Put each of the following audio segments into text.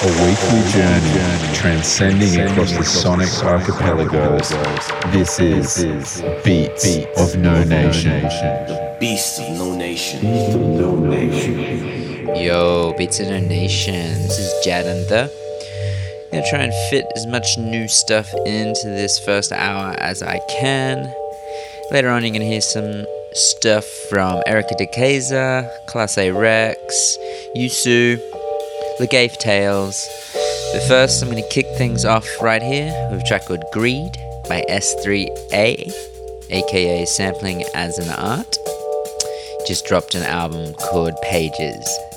A weekly journey transcending across the sonic archipelagos. This is Beats of No Nation. Beast of No Nation. Beast of No Nation. Yo, Beats of No Nation. This is Jadantha. Gonna try and fit as much new stuff into this first hour as I can. Later on, you're gonna hear some stuff from Erika De de Casier, Class A Rex, Yusu, Lagaffe Tales. But first, I'm going to kick things off right here with a track called Greed by S3A, aka Sampling as an Art. Just dropped an album called Pages.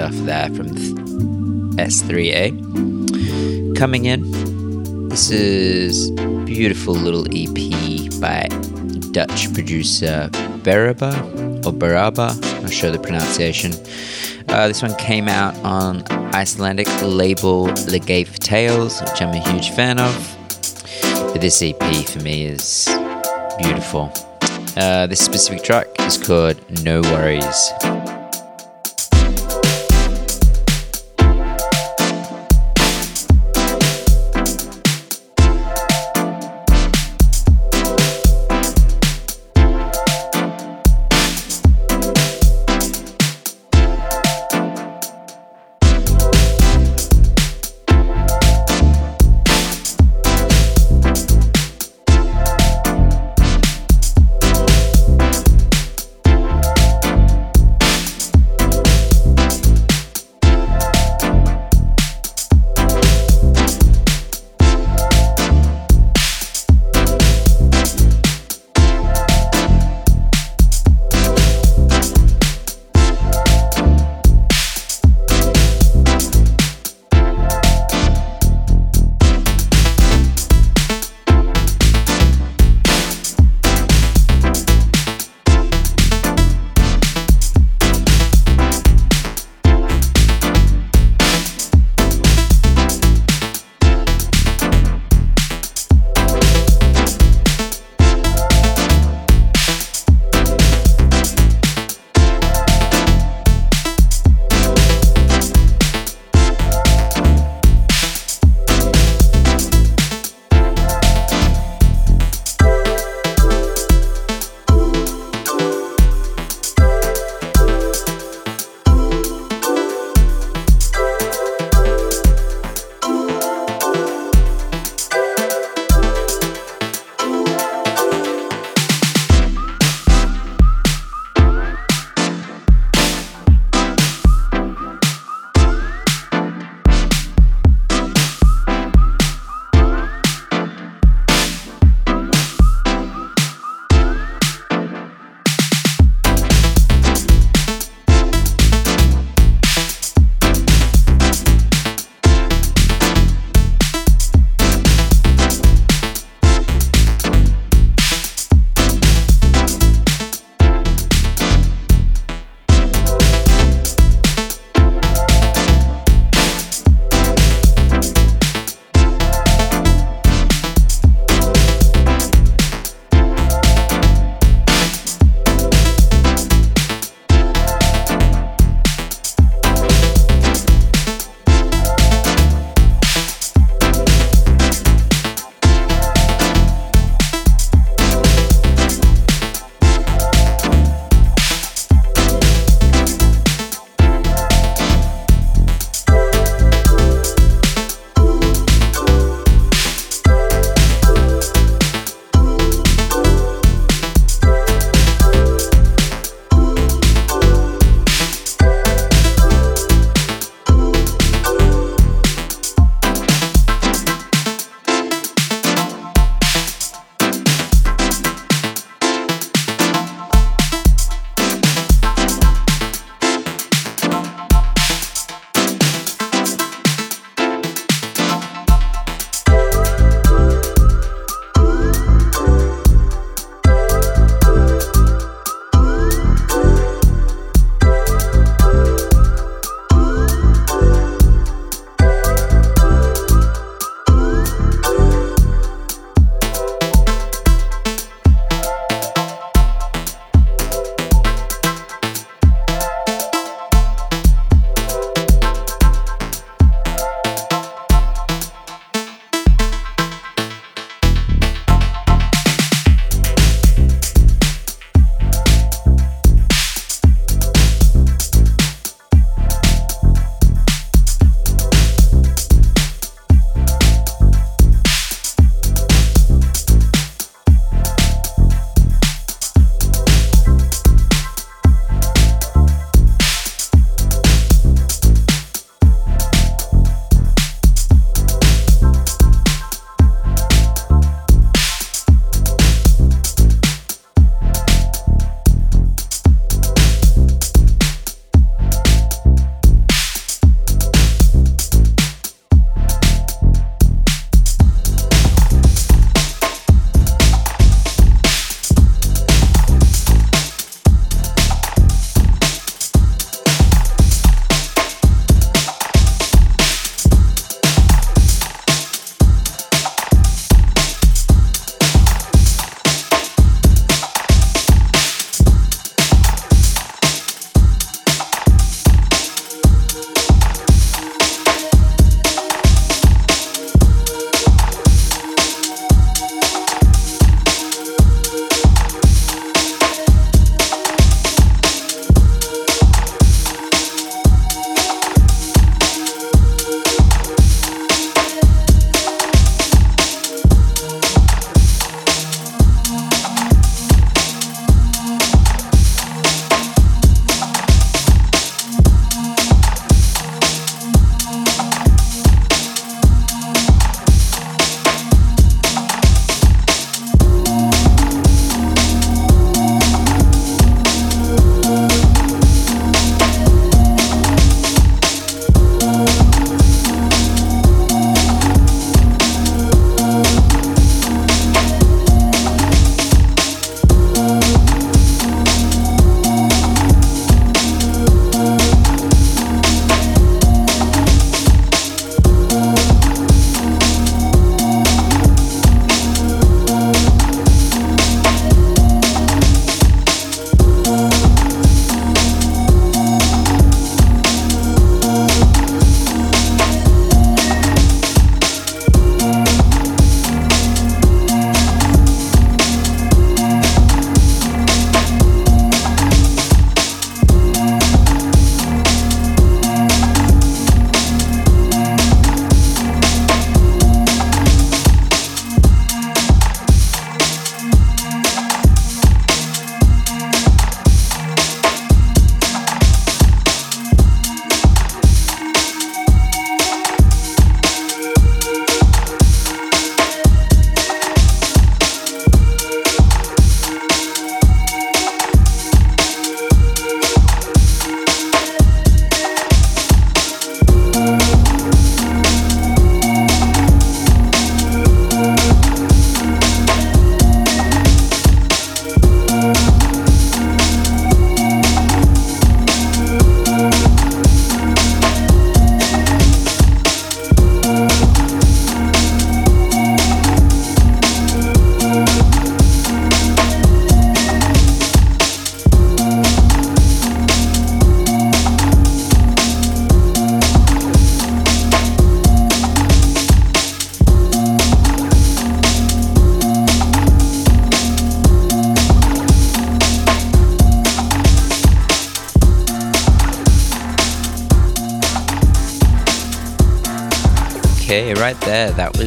Stuff there from S3A. Coming in, this is beautiful little EP by Dutch producer Beraba or Baraba, I'm not sure the pronunciation. Uh, this one came out on Icelandic label Lagaffe Tales, which I'm a huge fan of. But this EP for me is beautiful. Uh, this specific track is called No Worries.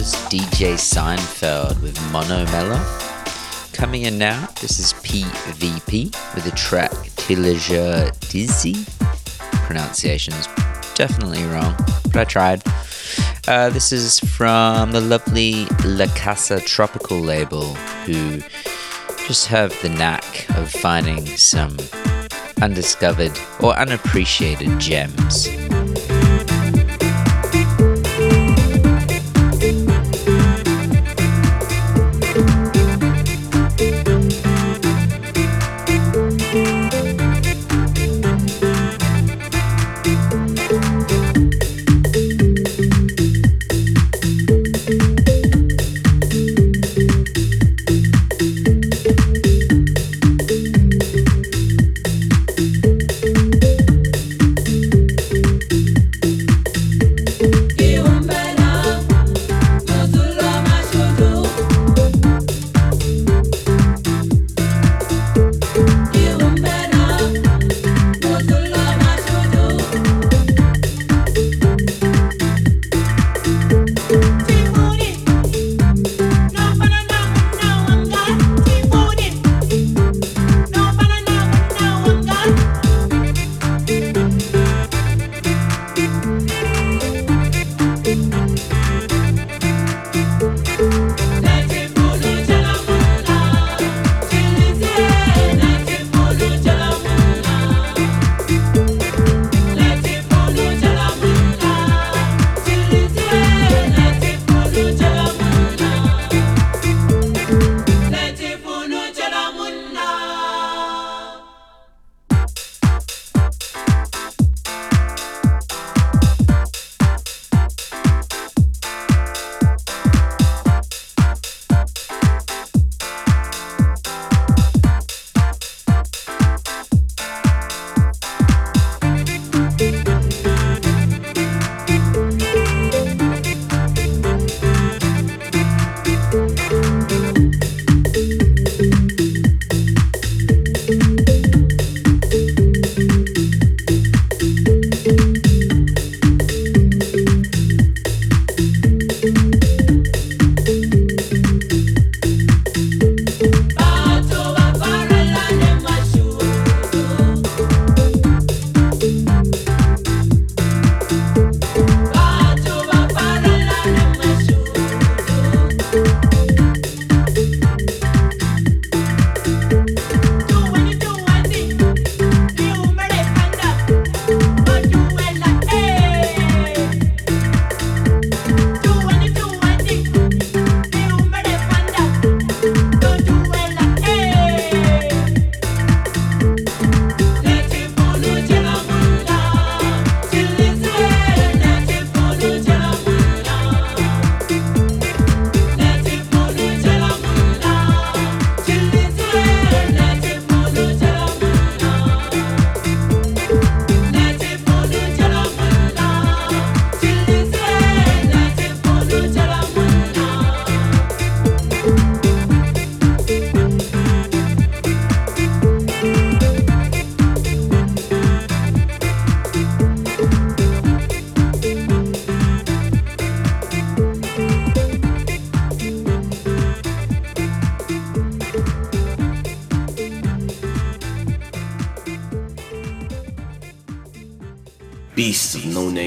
Was DJ Seinfeld with Mono Mellow. Coming in now, this is PVP with the track Tillager Dizzy. Pronunciation's definitely wrong, but I tried. Uh, this is from the lovely La Casa Tropical label, who just have the knack of finding some undiscovered or unappreciated gems.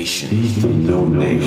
Nation. Mm-hmm. Beasts no nation.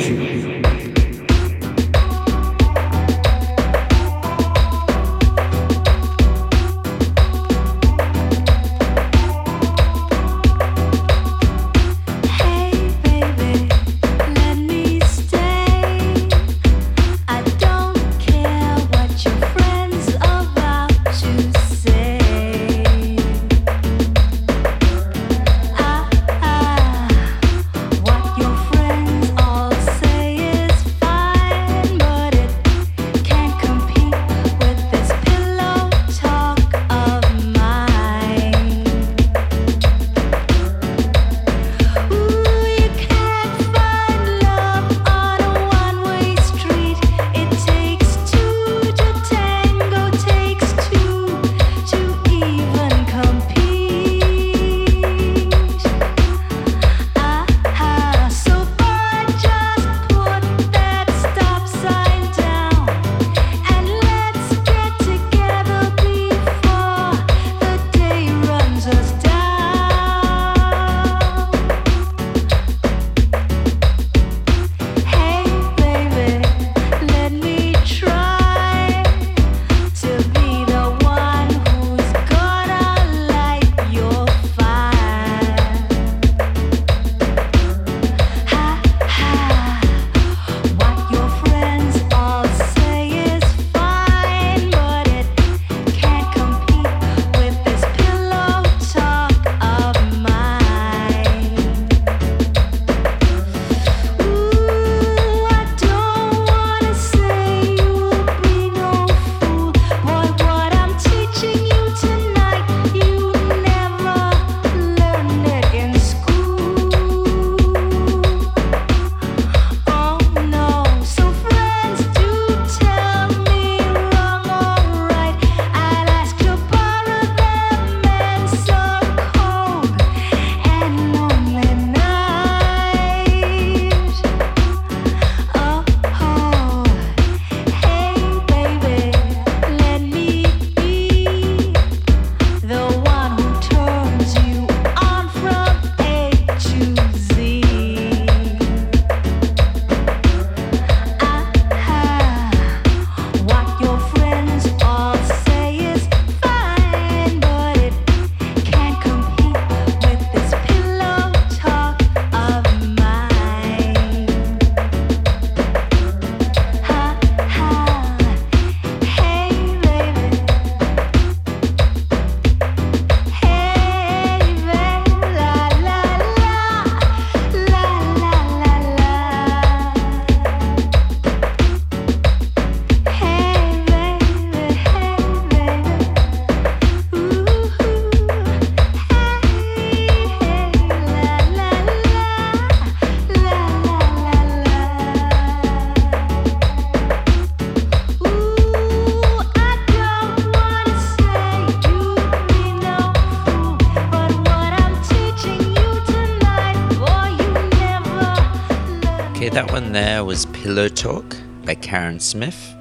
Pillow Talk by Karen Smith.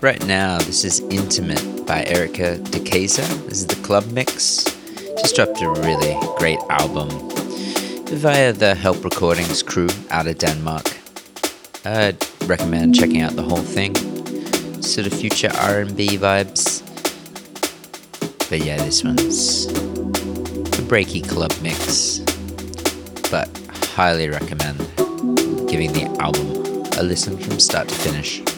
Right now, this is Intimate by Erika de Casier. This is the club mix. Just dropped a really great album via the Help Recordings crew out of Denmark. I'd recommend checking out the whole thing. Sort of future R&B vibes. But yeah, this one's a breaky club mix. But highly recommend giving the album a listen from start to finish.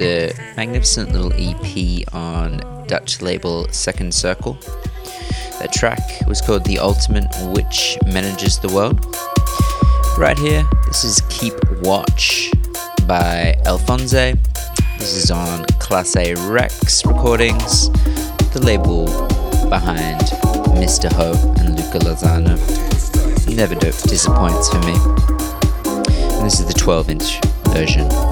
Released a magnificent little EP on Dutch label Second Circle. That track was called The Ultimate Witch Manages the World. Right here, this is Keep Watch by Alphonse. This is on Class A Rex Recordings, the label behind Mr. Ho and Luca Lozano. Never disappoints for me. And this is the 12 inch version.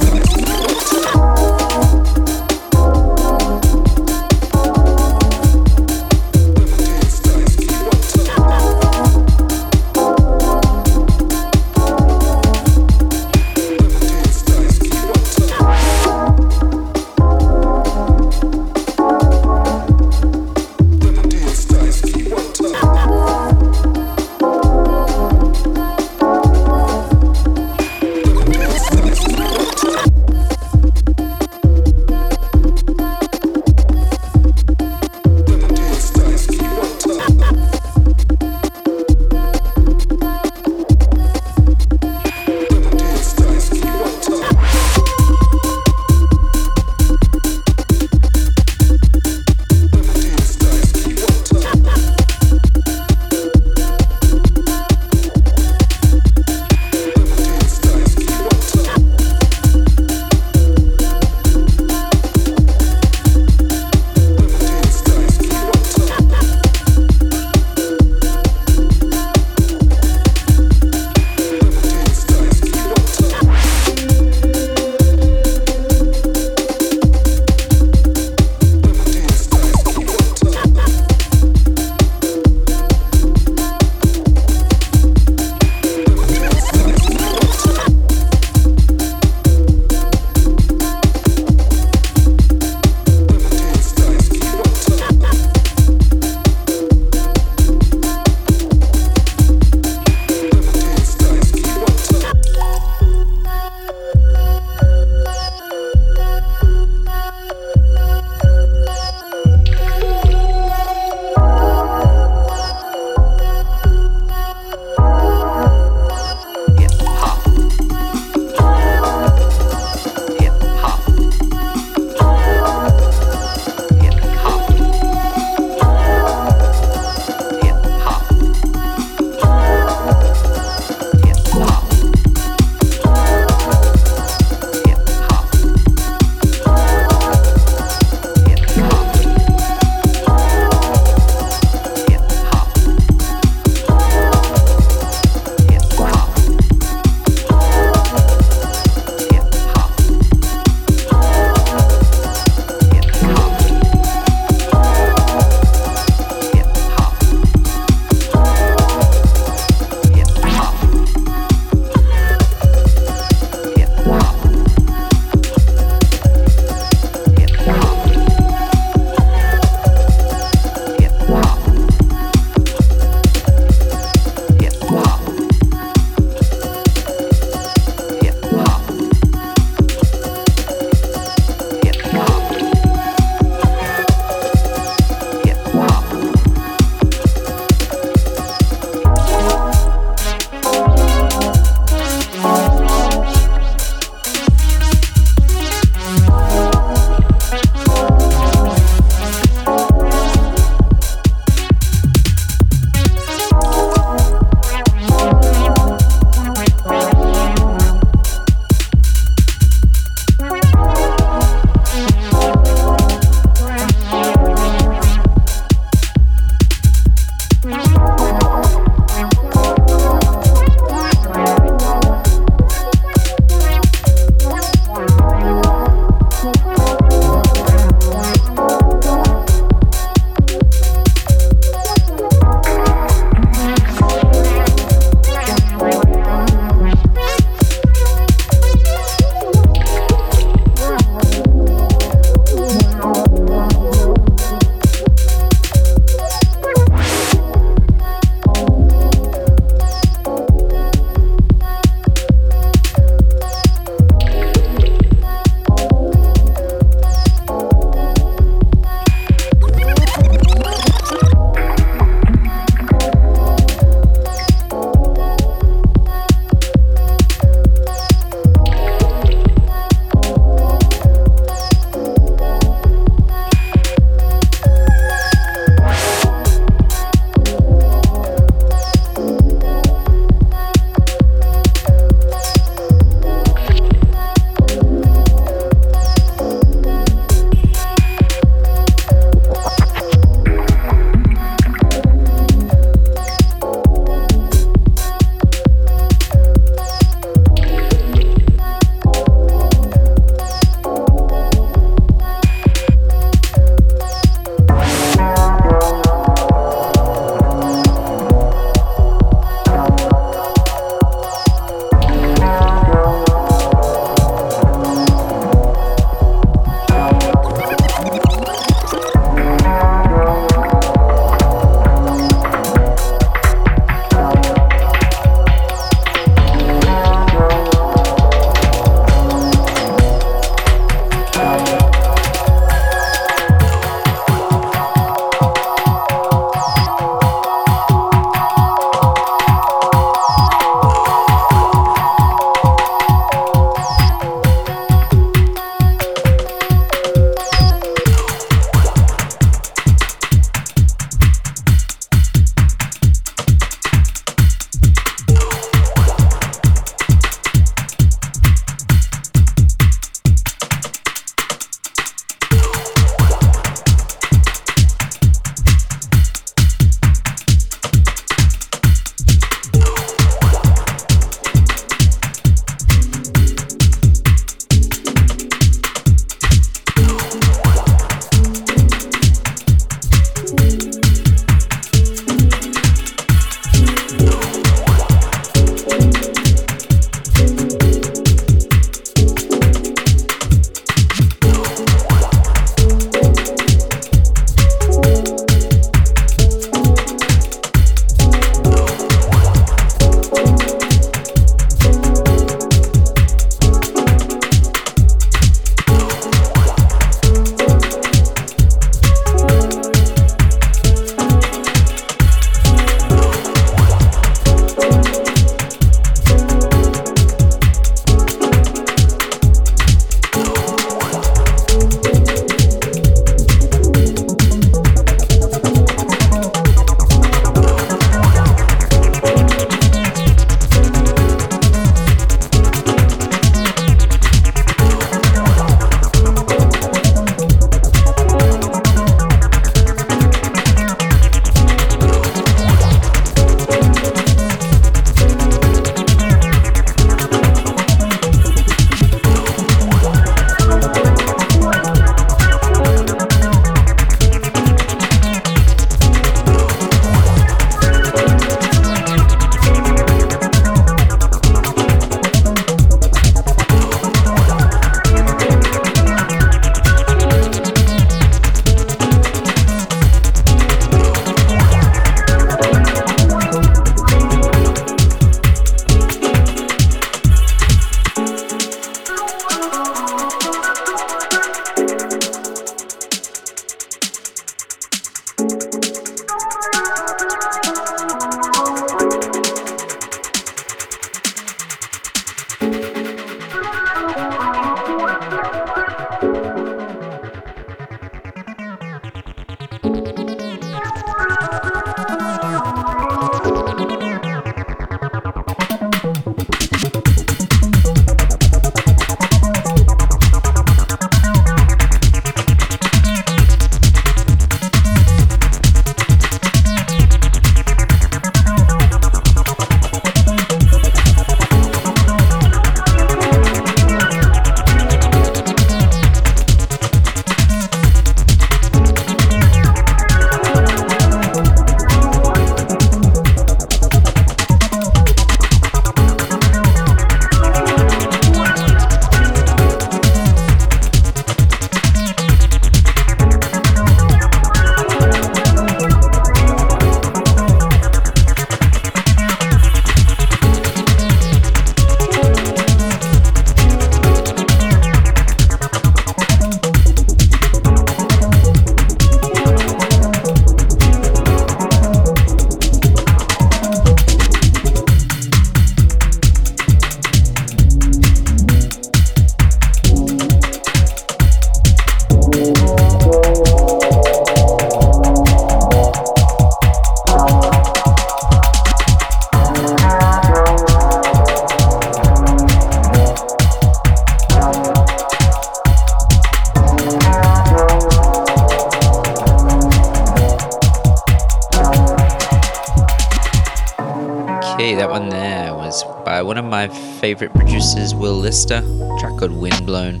That one there was by one of my favorite producers, Will Lister, track called Windblown.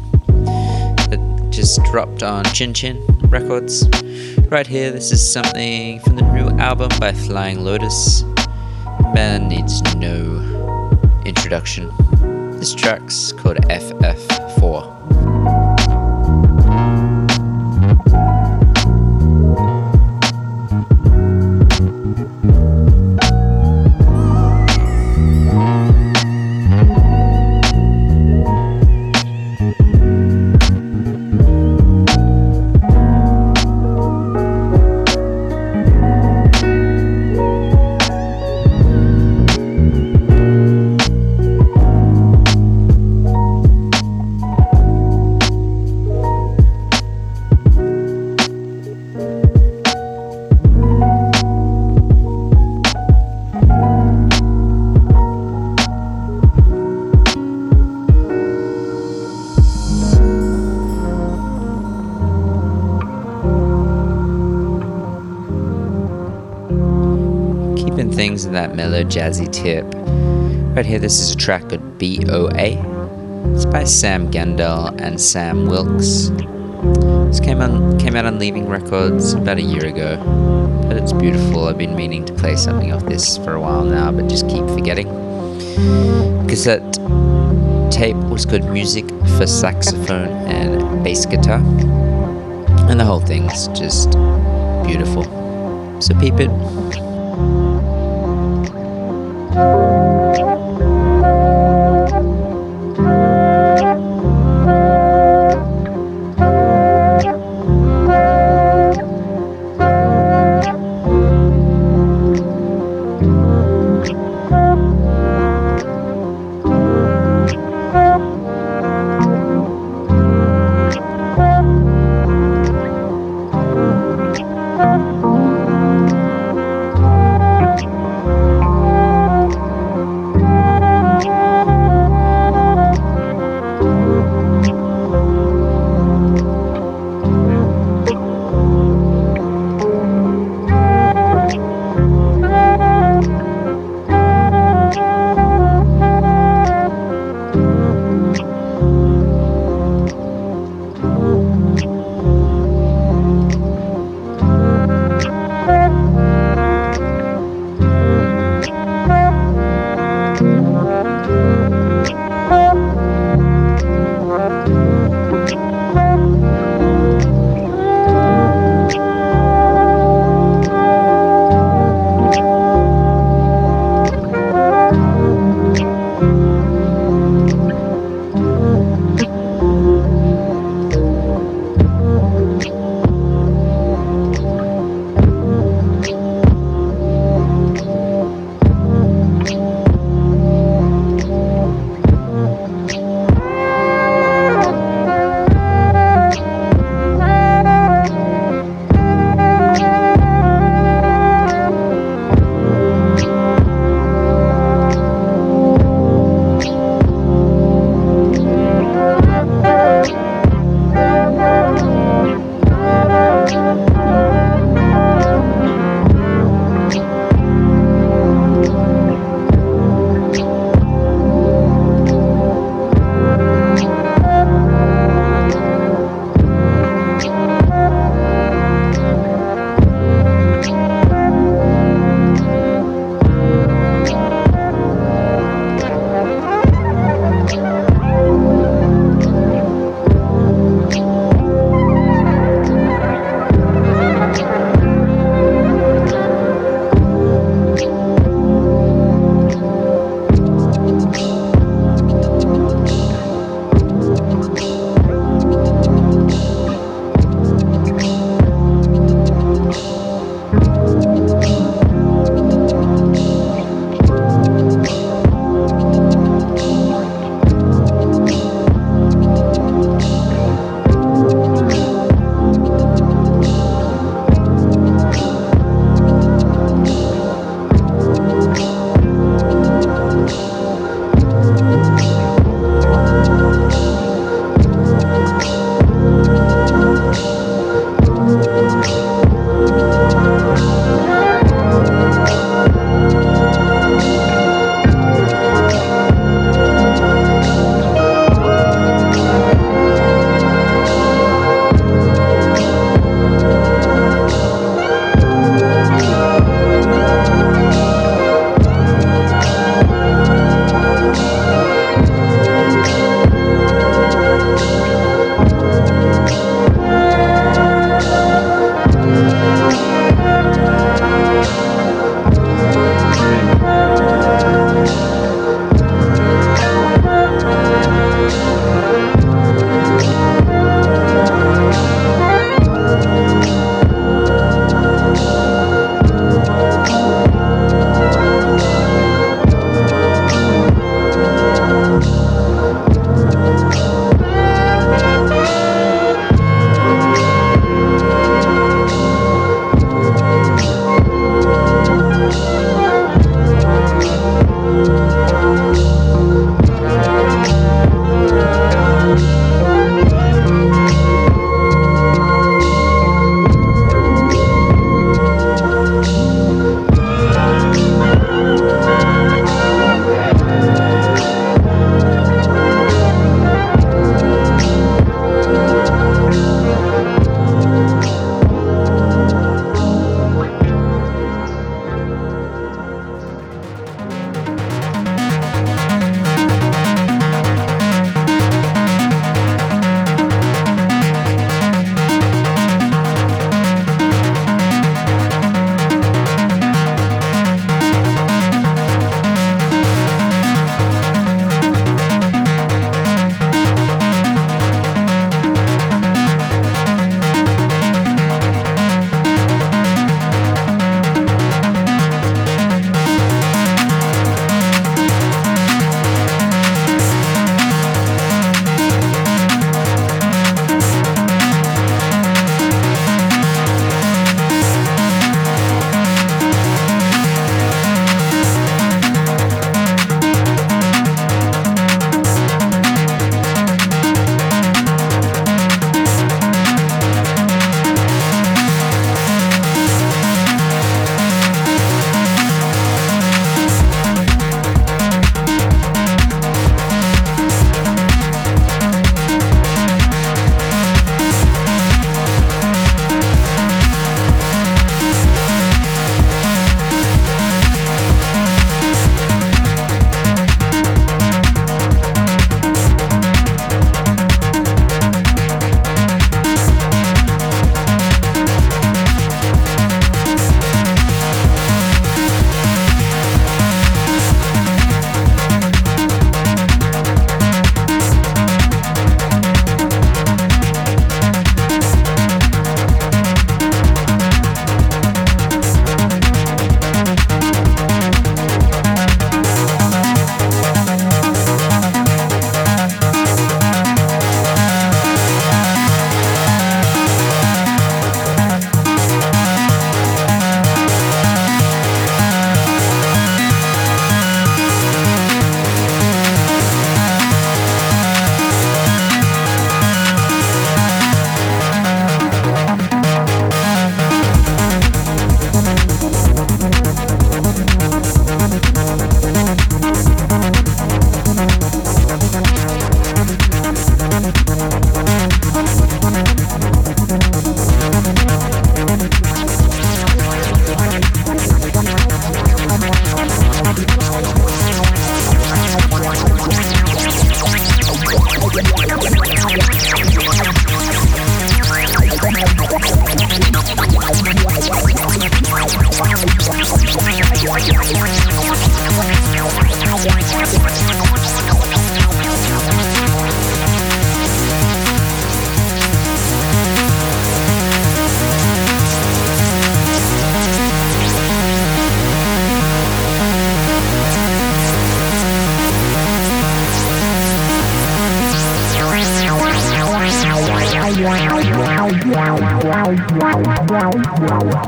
That just dropped on Chin Chin Records. Right here, this is something from the new album by Flying Lotus. Man needs no introduction. This track's called FF4. That mellow, jazzy tip. Right here, this is a track called BOA. It's by Sam Gendel and Sam Wilkes. This came on came out on Leaving Records about a year ago, but it's beautiful. I've been meaning to play something off this for a while now, but just keep forgetting. Because that tape was called Music for Saxofone and Bass Guitar, and the whole thing's just beautiful. So peep it.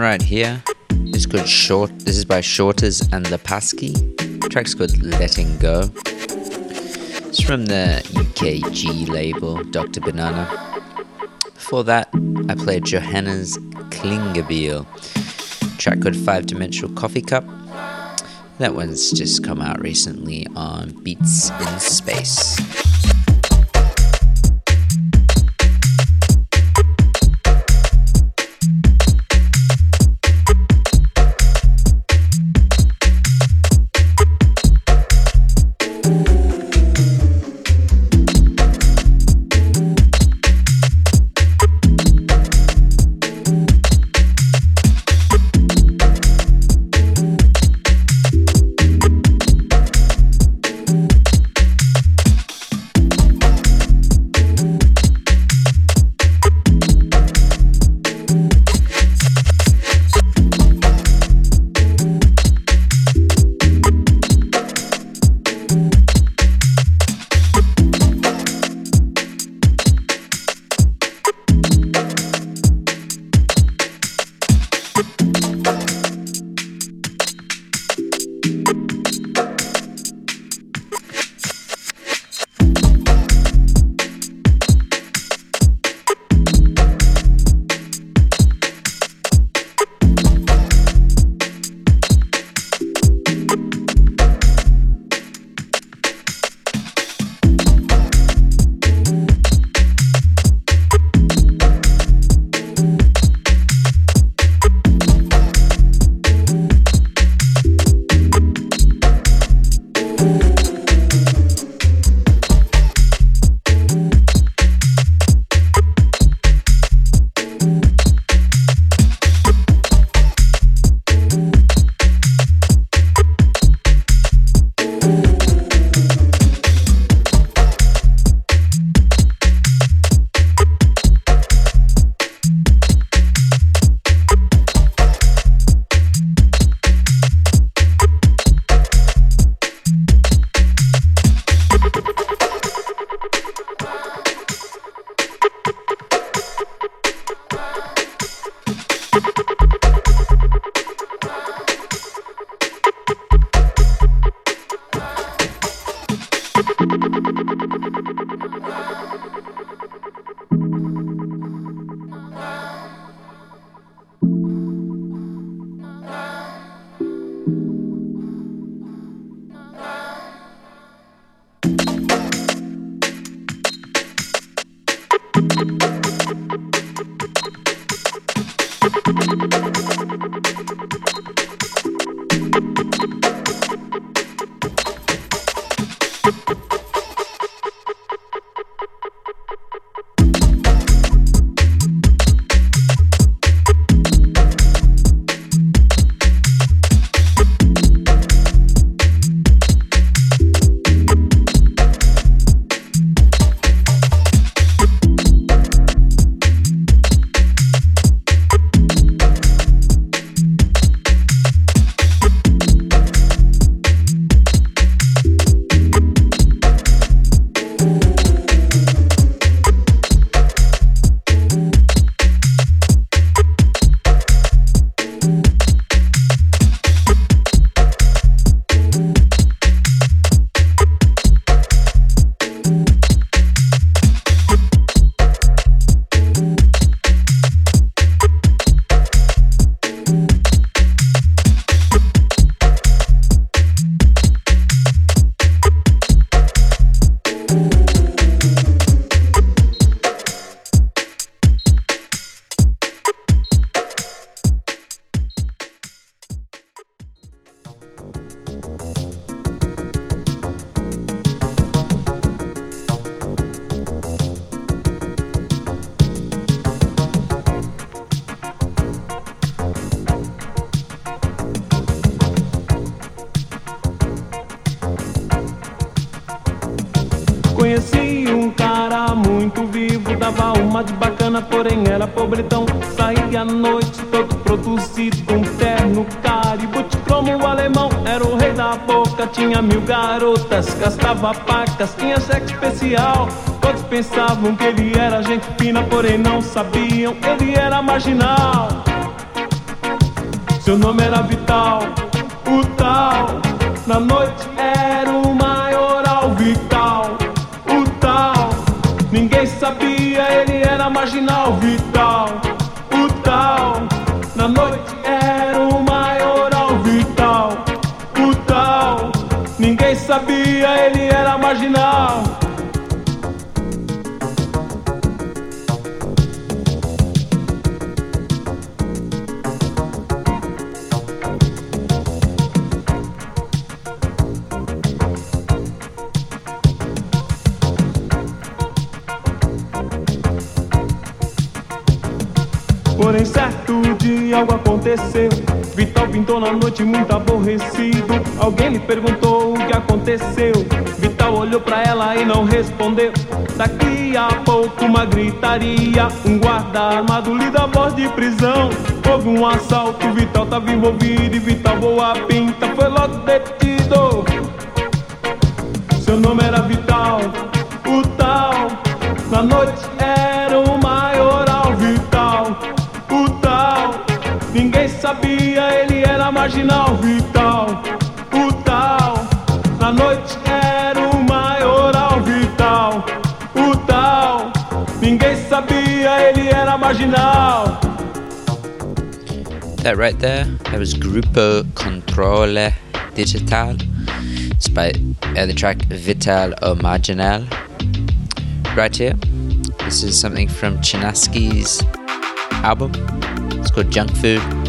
right here is called Short. This is by Shorters and Lepaski. Track's called Letting Go. It's from the UKG label Dr. Banana. Before that, I played Johannes Klingebiel. Track called Five Dimensional Coffee Cup. That one's just come out recently on Beats in Space. Garotas, algo aconteceu. Vital pintou na noite muito aborrecido. Alguém lhe perguntou o que aconteceu. Vital olhou pra ela e não respondeu. Daqui a pouco uma gritaria. Um guarda armado lhe dá voz de prisão. Houve um assalto, Vital tava envolvido. E Vital boa pinta foi logo detido. Seu nome era Vital, o tal. Na noite marginal Vital, o tal. Na noite era o maioral Vital, o tal. Ninguém sabia, ele era marginal. That right there, that was Grupo Controle Digital. It's by uh, the track Vital o Marginal. Right here, this is something from Chinaski's album. It's called Junk Food.